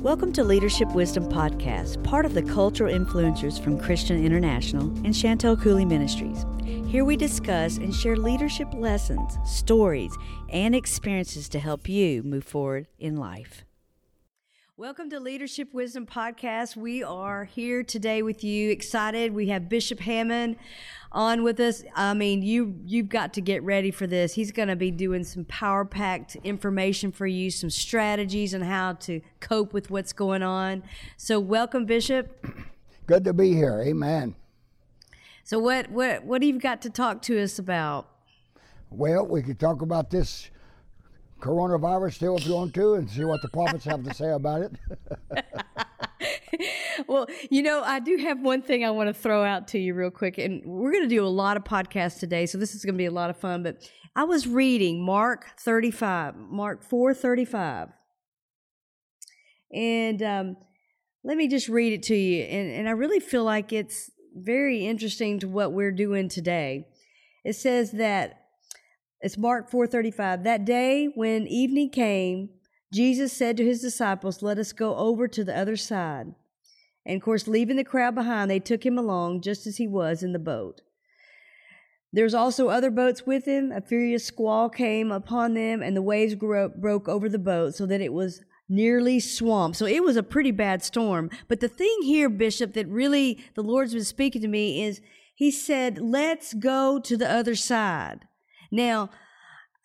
Welcome to Leadership Wisdom Podcast, part of the cultural influencers from Christian International and Chantel Cooley Ministries. Here we discuss and share leadership lessons, stories, and experiences to help you move forward in life. Welcome to Leadership Wisdom Podcast. We are here today with you, excited. We have Bishop Hamon on with us. I mean, you you've got to get ready for this. He's going to be doing some power packed information for you, some strategies on how to cope with what's going on. So, welcome, Bishop. Good to be here. Amen. So, what what what do you got to talk to us about? Well, we could talk about this coronavirus still if you want to and see what the prophets have to say about it. well, you know, I do have one thing I want to throw out to you real quick. And we're going to do a lot of podcasts today, so this is going to be a lot of fun. But I was reading Mark 35, Mark 4 35. And um, let me just read it to you. And, and I really feel like it's very interesting to what we're doing today. It says that it's Mark 4:35. That day when evening came, Jesus said to his disciples, "Let us go over to the other side." And of course, leaving the crowd behind, they took him along just as he was in the boat. There's also other boats with him. A furious squall came upon them, and the waves broke over the boat so that it was nearly swamped. So it was a pretty bad storm. But the thing here, Bishop, that really the Lord's been speaking to me is He said, Let's go to the other side. Now,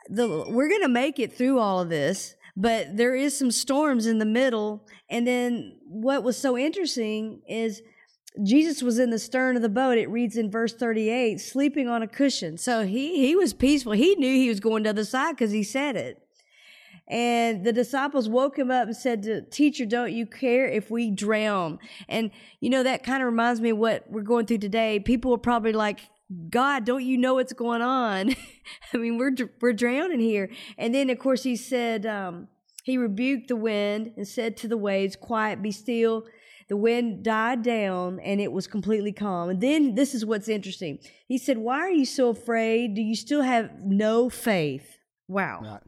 the, we're going to make it through all of this, but there is some storms in the middle. And then what was so interesting is Jesus was in the stern of the boat. It reads in verse 38, sleeping on a cushion. So he, he was peaceful. He knew he was going to the other side because he said it. And the disciples woke him up and said to teacher, don't you care if we drown? And you know, that kind of reminds me of what we're going through today. People are probably like, God, don't you know what's going on? I mean, we're we're drowning here. And then, of course, he said um, he rebuked the wind and said to the waves, "Quiet, be still." The wind died down and it was completely calm. And then this is what's interesting. He said, "Why are you so afraid? Do you still have no faith?" Wow. Right.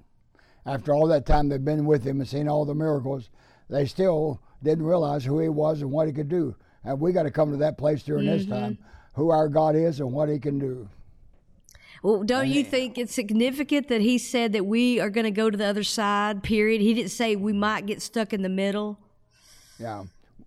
After all that time they've been with him and seen all the miracles, they still didn't realize who he was and what he could do. And we got to come to that place during mm-hmm. this time who our God is and what He can do. Well, don't and you think it's significant that He said that we are going to go to the other side? Period. He didn't say we might get stuck in the middle. Yeah,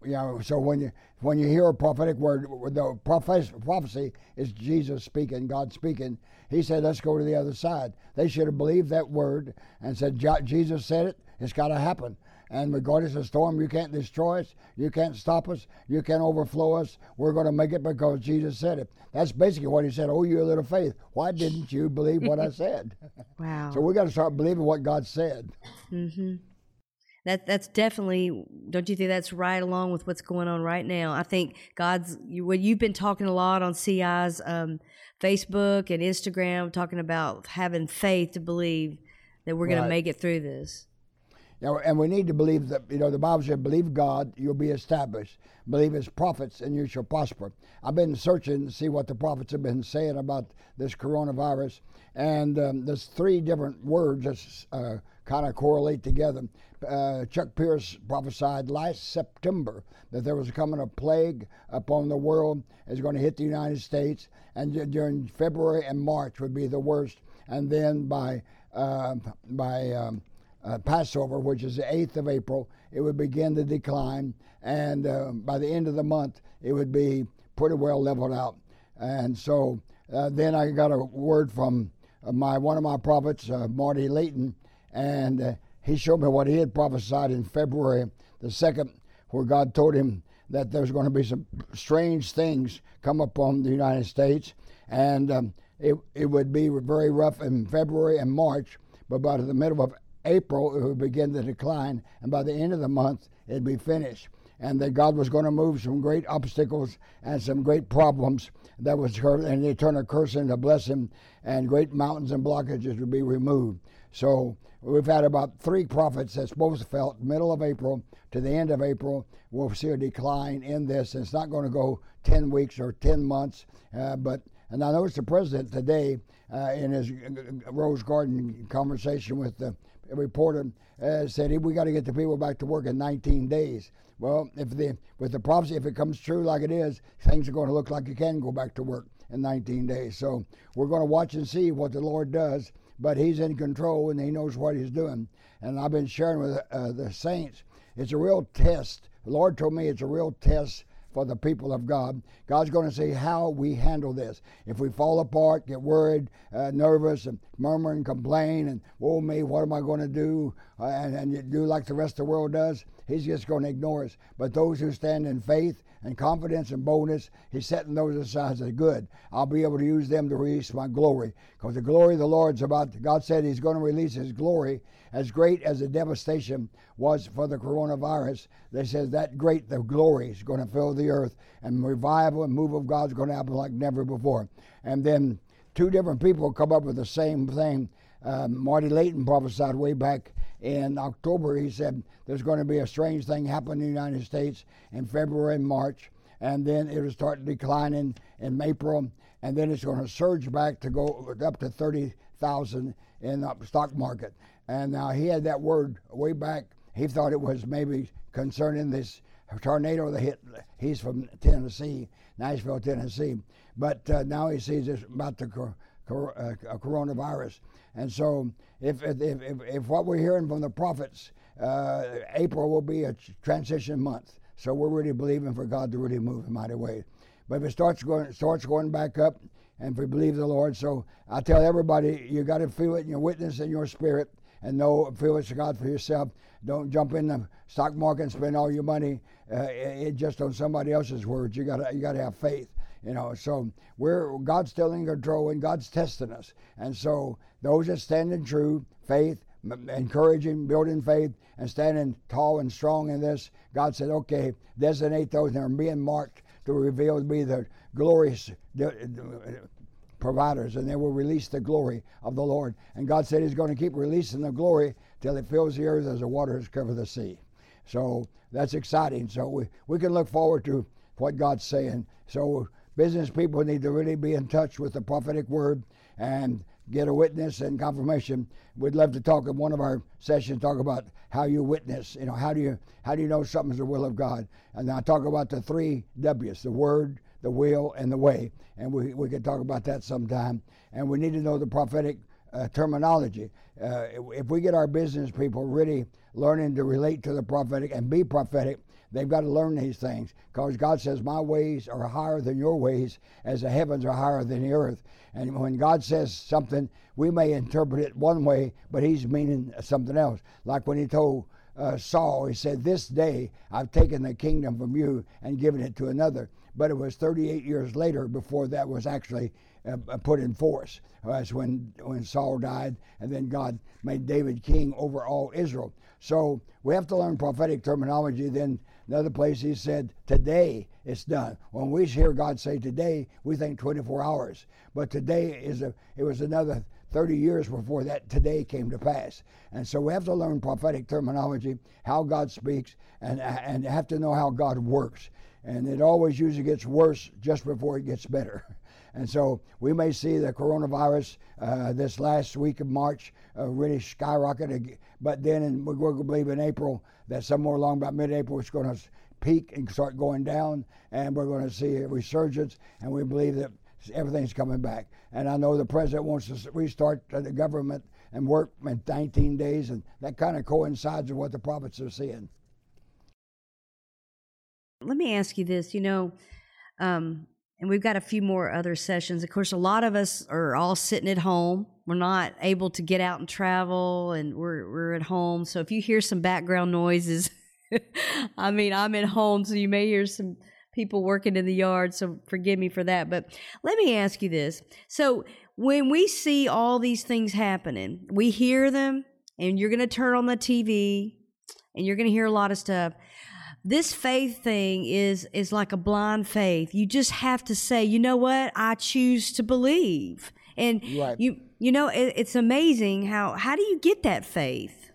yeah. So when you when you hear a prophetic word, the prophecy is Jesus speaking, God speaking. He said, "Let's go to the other side." They should have believed that word and said, "Jesus said it. It's got to happen." And regardless of storm, you can't destroy us. You can't stop us. You can't overflow us. We're going to make it because Jesus said it. That's basically what he said. Oh, you little faith. Why didn't you believe what I said? wow. so we got to start believing what God said. Mm-hmm. That that's definitely. Don't you think that's right along with what's going on right now? I think God's. You, well, you've been talking a lot on CI's um, Facebook and Instagram, talking about having faith to believe that we're going to make it through this. And we need to believe that, you know, the Bible said, believe God, you'll be established. Believe his prophets, and you shall prosper. I've been searching to see what the prophets have been saying about this coronavirus. And um, there's three different words that uh, kind of correlate together. Uh, Chuck Pierce prophesied last September that there was coming a plague upon the world. It's going to hit the United States. And during February and March would be the worst. And then by, uh, by, um, uh, Passover, which is the 8th of April, it would begin to decline. And uh, by the end of the month, it would be pretty well leveled out. And so uh, then I got a word from uh, my one of my prophets, uh, Marty Layton, and uh, he showed me what he had prophesied in February the 2nd, where God told him that there's going to be some strange things come upon the United States. And um, it, it would be very rough in February and March, but by the middle of April, it would begin to decline, and by the end of the month, it'd be finished. And that God was going to move some great obstacles and some great problems that was hurt, and they turn a curse into blessing, and great mountains and blockages would be removed. So we've had about three prophets that's both felt middle of April to the end of April. We'll see a decline in this. And it's not going to go 10 weeks or 10 months, uh, but and I noticed the president today uh, in his uh, Rose Garden conversation with the reporter uh, said, "We got to get the people back to work in 19 days." Well, if the with the prophecy, if it comes true like it is, things are going to look like you can go back to work in 19 days. So we're going to watch and see what the Lord does. But He's in control and He knows what He's doing. And I've been sharing with uh, the saints. It's a real test. The Lord told me it's a real test for the people of God. God's going to see how we handle this. If we fall apart, get worried, uh, nervous, and murmur and complain, and oh me, what am I going to do? Uh, and, and do like the rest of the world does, He's just going to ignore us. But those who stand in faith and confidence and boldness, He's setting those aside as good. I'll be able to use them to release my glory. Because the glory of the Lord's about, God said He's going to release His glory as great as the devastation was for the coronavirus. They said that great, the glory is going to fill the earth, and revival and move of God's going to happen like never before. And then two different people come up with the same thing. Um, Marty Layton prophesied way back in October, he said there's going to be a strange thing happen in the United States in February and March, and then it'll start declining in April, and then it's going to surge back to go up to 30,000 in the stock market. And now he had that word way back. He thought it was maybe concerning this tornado that hit. He's from Tennessee, Nashville, Tennessee, but uh, now he sees it's about the cor- cor- uh, coronavirus. And so, if, if, if, if, what we're hearing from the prophets, uh, April will be a transition month. So we're really believing for God to really move in mighty way. But if it starts going, starts going back up, and if we believe the Lord, so I tell everybody, you got to feel it in your witness and your spirit, and know, feel it's God for yourself. Don't jump in the stock market and spend all your money uh, it, just on somebody else's words. You got to you got to have faith. You know, so we're God's still in control and God's testing us. And so those that stand in true faith, encouraging, building faith, and standing tall and strong in this, God said, okay, designate those that are being marked to reveal to be the glorious providers, and they will release the glory of the Lord. And God said He's going to keep releasing the glory till it fills the earth as the waters cover the sea. So that's exciting. So we, we can look forward to what God's saying. So business people need to really be in touch with the prophetic word and get a witness and confirmation. We'd love to talk in one of our sessions, talk about how you witness. You know, how do you how do you know something's the will of God? And I talk about the three W's: the word, the will, and the way. And we we could talk about that sometime. And we need to know the prophetic uh, terminology. Uh, if we get our business people really learning to relate to the prophetic and be prophetic, They've got to learn these things because God says, My ways are higher than your ways, as the heavens are higher than the earth. And when God says something, we may interpret it one way, but He's meaning something else. Like when He told uh, Saul, He said, This day I've taken the kingdom from you and given it to another. But it was 38 years later before that was actually uh, put in force. That's when, when Saul died, and then God made David king over all Israel. So we have to learn prophetic terminology. Then Another place he said, Today it's done. When we hear God say today, we think 24 hours. But today is a it was another 30 years before that today came to pass. And so we have to learn prophetic terminology, how God speaks, and, and have to know how God works. And it always usually gets worse just before it gets better. And so we may see the coronavirus uh, this last week of March uh, really skyrocket. But then in, we're going to believe in April that somewhere along about mid-April it's going to peak and start going down, and we're going to see a resurgence, and we believe that everything's coming back. And I know the president wants to restart the government and work in 19 days, and that kind of coincides with what the prophets are seeing. Let me ask you this. You know, um, and we've got a few more other sessions. Of course, a lot of us are all sitting at home. We're not able to get out and travel, and we're we're at home. So if you hear some background noises, I mean, I'm at home, so you may hear some people working in the yard. So forgive me for that. But let me ask you this: so when we see all these things happening, we hear them, and you're going to turn on the TV, and you're going to hear a lot of stuff this faith thing is is like a blind faith. You just have to say, you know what, I choose to believe, and right. you you know it, it's amazing how how do you get that faith?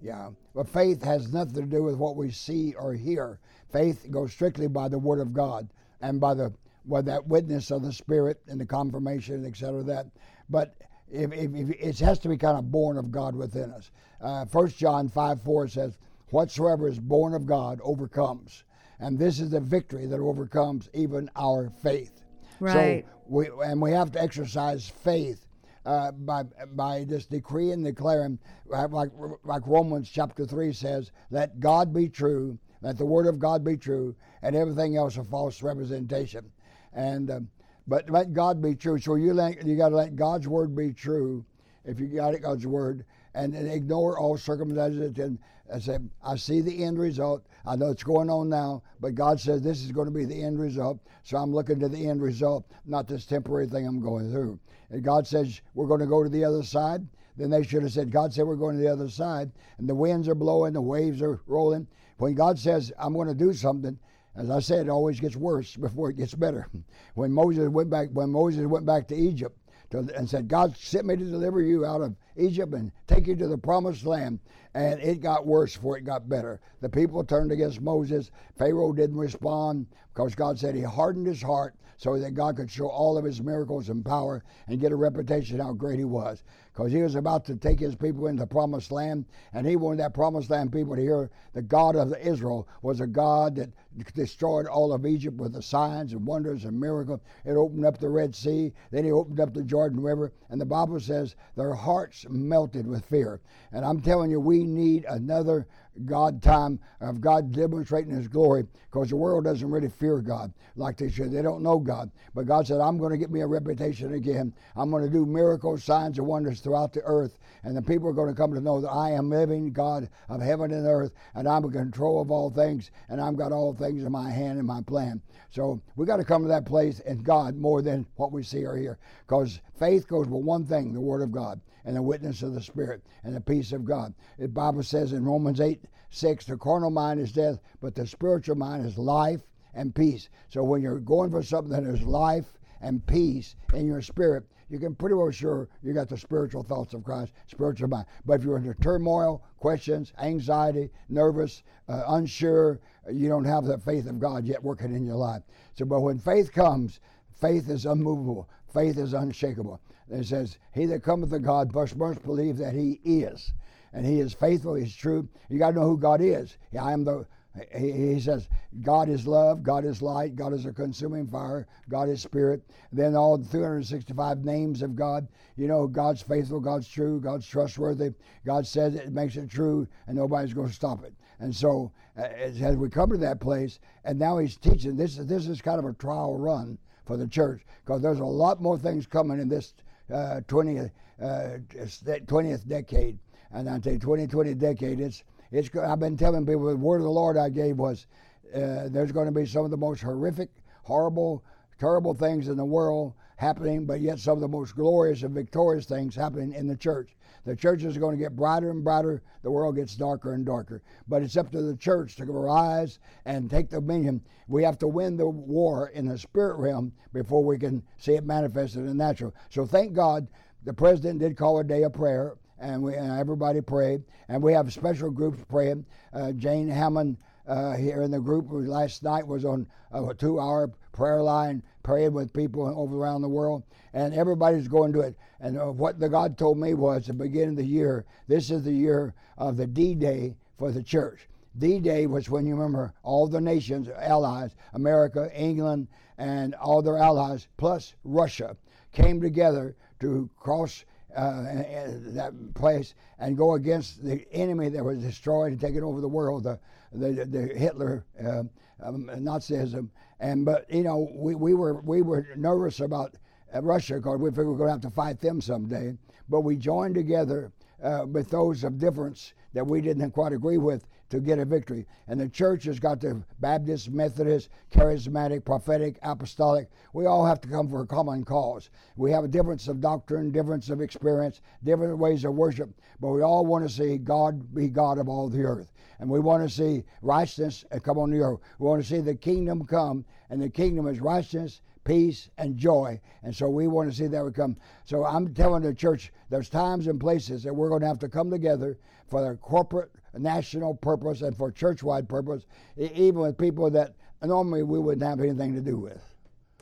Yeah, well, faith has nothing to do with what we see or hear. Faith goes strictly by the Word of God and by the by that witness of the Spirit and the confirmation, etc. That, but if, if, if it has to be kind of born of God within us. Uh, 1 John 5 4 says, Whatsoever is born of God overcomes. And this is the victory that overcomes even our faith. Right. So we, and we have to exercise faith uh, by by just decreeing, and declaring, like like Romans chapter three says, let God be true, let the word of God be true, and everything else a false representation. And um, but let God be true. So you let, you got to let God's word be true. If you got it, God's word, and, ignore all circumstances and, and say, I see the end result. I know it's going on now, but God says this is going to be the end result. So I'm looking to the end result, not this temporary thing I'm going through. And God says we're going to go to the other side. Then they should have said, God said we're going to the other side. And the winds are blowing, the waves are rolling. When God says, I'm going to do something, as I said, it always gets worse before it gets better. When Moses went back, when Moses went back to Egypt to, and said, "God sent me to deliver you out of Egypt and take you to the promised land," and it got worse before it got better. The people turned against Moses. Pharaoh didn't respond because God said he hardened his heart so that God could show all of his miracles and power and get a reputation how great he was because he was about to take his people into the promised land, and he wanted that promised land people to hear the God of Israel was a God that destroyed all of Egypt with the signs and wonders and miracles. It opened up the Red Sea, then he opened up the Jordan River, and the Bible says their hearts melted with fear. And I'm telling you, we need another God time of God demonstrating His glory because the world doesn't really fear God like they should. They don't know God. But God said, I'm going to get me a reputation again. I'm going to do miracles, signs, and wonders throughout the earth. And the people are going to come to know that I am living God of heaven and earth, and I'm in control of all things, and I've got all things in my hand and my plan. So we got to come to that place in God more than what we see or hear because faith goes with one thing the Word of God and the witness of the Spirit and the peace of God. The Bible says in Romans 8 6, the carnal mind is death, but the spiritual mind is life and peace. So when you're going for something that is life and peace in your spirit, you can pretty well sure you got the spiritual thoughts of Christ, spiritual mind. But if you're under turmoil, questions, anxiety, nervous, uh, unsure, you don't have the faith of God yet working in your life. So, but when faith comes, faith is unmovable, faith is unshakable. It says, He that cometh to God must first believe that He is. And He is faithful, He's true. You got to know who God is. I am the, he, says, God is love, God is light, God is a consuming fire, God is spirit. Then all 365 names of God. You know, God's faithful, God's true, God's trustworthy. God says it, makes it true, and nobody's going to stop it. And so, uh, as we come to that place, and now He's teaching, this, this is kind of a trial run for the church because there's a lot more things coming in this uh, 20th, uh, 20th decade. And I say 2020 decade, it's, it's, I've been telling people the word of the Lord I gave was uh, there's going to be some of the most horrific, horrible, terrible things in the world happening, but yet some of the most glorious and victorious things happening in the church. The church is going to get brighter and brighter. The world gets darker and darker. But it's up to the church to rise and take dominion. We have to win the war in the spirit realm before we can see it manifested in the natural. So thank God the president did call a day of prayer, and, we, and everybody prayed. And we have special groups praying. Uh, Jane Hamon uh, here in the group last night was on a two-hour prayer line praying with people over around the world, and everybody's going to it. And uh, what the God told me was, the beginning of the year, this is the year of the D-Day for the church. D-Day was when you remember all the nations, allies, America, England, and all their allies, plus Russia, came together to cross uh, that place and go against the enemy that was destroyed and taking over the world, the, the, the Hitler uh, um, Nazism. And but you know we, we were we were nervous about uh, Russia because we figured we were going to have to fight them someday. But we joined together uh, with those of difference that we didn't quite agree with to get a victory. And the church has got the Baptist, Methodist, Charismatic, Prophetic, Apostolic. We all have to come for a common cause. We have a difference of doctrine, difference of experience, different ways of worship, but we all want to see God be God of all the earth. And we want to see righteousness uh, come on the earth. We want to see the kingdom come, and the kingdom is righteousness, peace, and joy. And so we want to see that we come. So I'm telling the church there's times and places that we're going to have to come together for their corporate national purpose and for church-wide purpose, even with people that normally we wouldn't have anything to do with.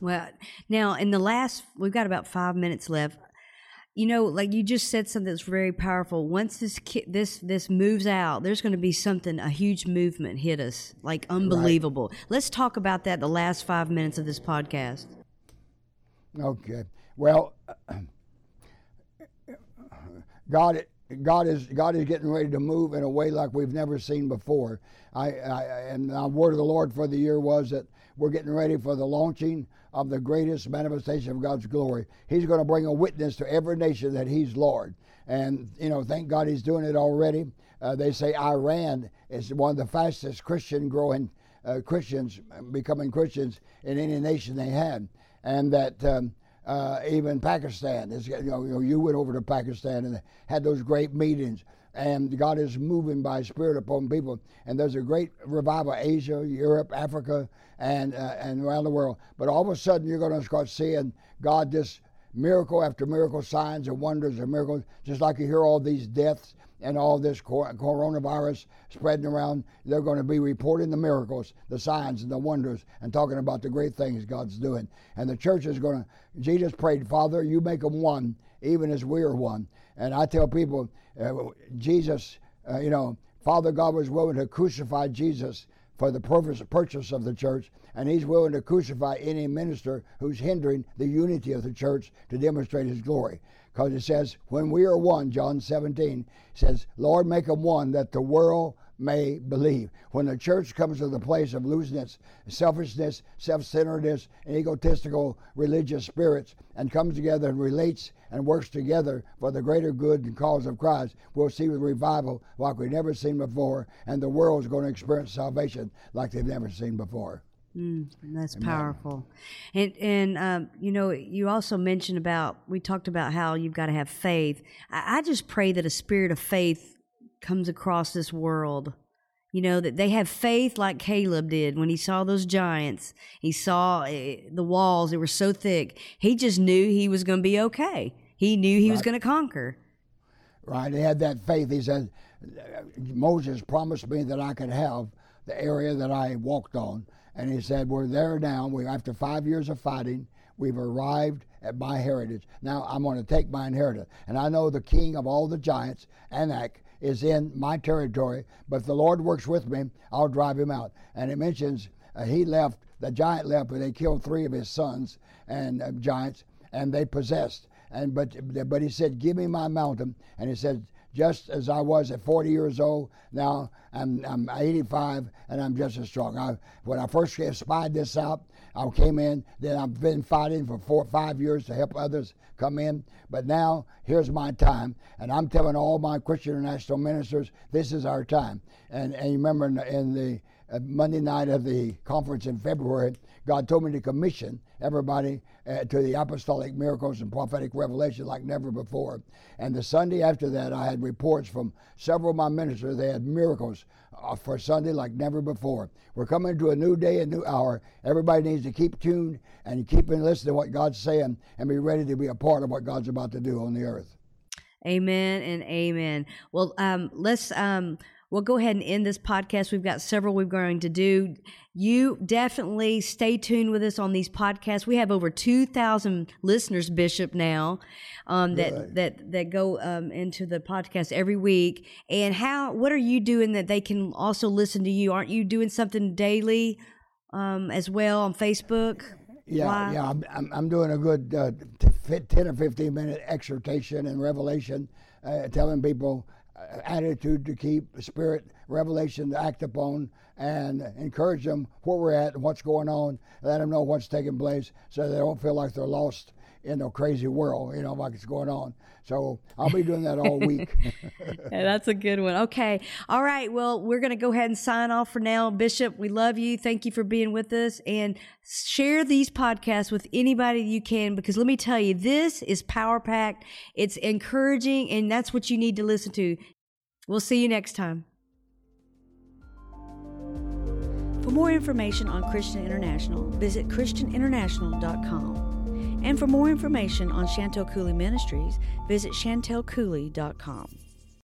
Well, now in the last, we've got about five minutes left. you know, like you just said something that's very powerful. Once this ki- this this moves out, there's going to be something a huge movement hit us, like unbelievable. Right. Let's talk about that the last five minutes of this podcast. Okay. Well, God God is God is getting ready to move in a way like we've never seen before. I, I and the word of the Lord for the year was that we're getting ready for the launching of the greatest manifestation of God's glory. He's going to bring a witness to every nation that He's Lord. And, you know, thank God He's doing it already. Uh, they say Iran is one of the fastest Christian growing uh, Christians, becoming Christians in any nation they had. And that. Um, uh, even Pakistan. Is, you, know, you, know, you went over to Pakistan and had those great meetings, and God is moving by Spirit upon people. And there's a great revival, Asia, Europe, Africa, and uh, and around the world. But all of a sudden, you're going to start seeing God just miracle after miracle, signs and wonders and miracles, just like you hear all these deaths and all this coronavirus spreading around. They're going to be reporting the miracles, the signs, and the wonders, and talking about the great things God's doing. And the church is going to. Jesus prayed, Father, you make them one, even as we are one. And I tell people, uh, Jesus, uh, you know, Father God was willing to crucify Jesus for the purpose purchase of the church, and he's willing to crucify any minister who's hindering the unity of the church to demonstrate his glory. Because it says, when we are one, John 17 says, Lord, make them one that the world may believe. When the church comes to the place of losing its selfishness, self centeredness, and egotistical religious spirits and comes together and relates and works together for the greater good and cause of Christ, we'll see the revival like we've never seen before, and the world's going to experience salvation like they've never seen before. Mm, that's powerful, and and um, you know you also mentioned about we talked about how you've got to have faith. I, I just pray that a spirit of faith comes across this world. You know, that they have faith like Caleb did when he saw those giants. He saw uh, the walls, they were so thick. He just knew he was going to be okay. He knew he right. was going to conquer. Right. He had that faith. He said, Moses promised me that I could have the area that I walked on. And he said, We're there now. We after five years of fighting, we've arrived at my heritage. Now I'm going to take my inheritance. And I know the king of all the giants, Anak, is in my territory, but if the Lord works with me, I'll drive him out. And it mentions uh, he left, the giant left, but they killed three of his sons and uh, giants, and they possessed. And but but he said, "Give me my mountain." And he said, "Just as I was at 40 years old, now I'm I'm 85, and I'm just as strong." I, when I first spied this out, I came in. Then I've been fighting for four or five years to help others come in. But now here's my time, and I'm telling all my Christian international ministers, this is our time. And and you remember in, in the Monday night of the conference in February, God told me to commission everybody uh, to the apostolic miracles and prophetic revelation like never before. And the Sunday after that, I had reports from several of my ministers. They had miracles uh, for Sunday like never before. We're coming to a new day, a new hour. Everybody needs to keep tuned and keep listening to what God's saying and be ready to be a part of what God's about to do on the earth. Amen and amen. Well, um, let's um, we'll go ahead and end this podcast. We've got several we're going to do. You definitely stay tuned with us on these podcasts. We have over 2,000 listeners, Bishop, now um, that, right. that, that go um, into the podcast every week. And how, what are you doing that they can also listen to you? Aren't you doing something daily um, as well on Facebook? Yeah, yeah, I'm, I'm doing a good uh, 10 or 15 minute exhortation and revelation, uh, telling people attitude to keep, spirit revelation to act upon, and encourage them where we're at and what's going on. Let them know what's taking place so they don't feel like they're lost in a crazy world, you know, like it's going on. So I'll be doing that all week. yeah, that's a good one. Okay. All right. Well, we're going to go ahead and sign off for now. Bishop, we love you. Thank you for being with us and share these podcasts with anybody you can because let me tell you, this is power packed. It's encouraging and that's what you need to listen to. We'll see you next time. For more information on Christian International, visit ChristianInternational.com. And for more information on Chantel Cooley Ministries, visit chantelcooley.com.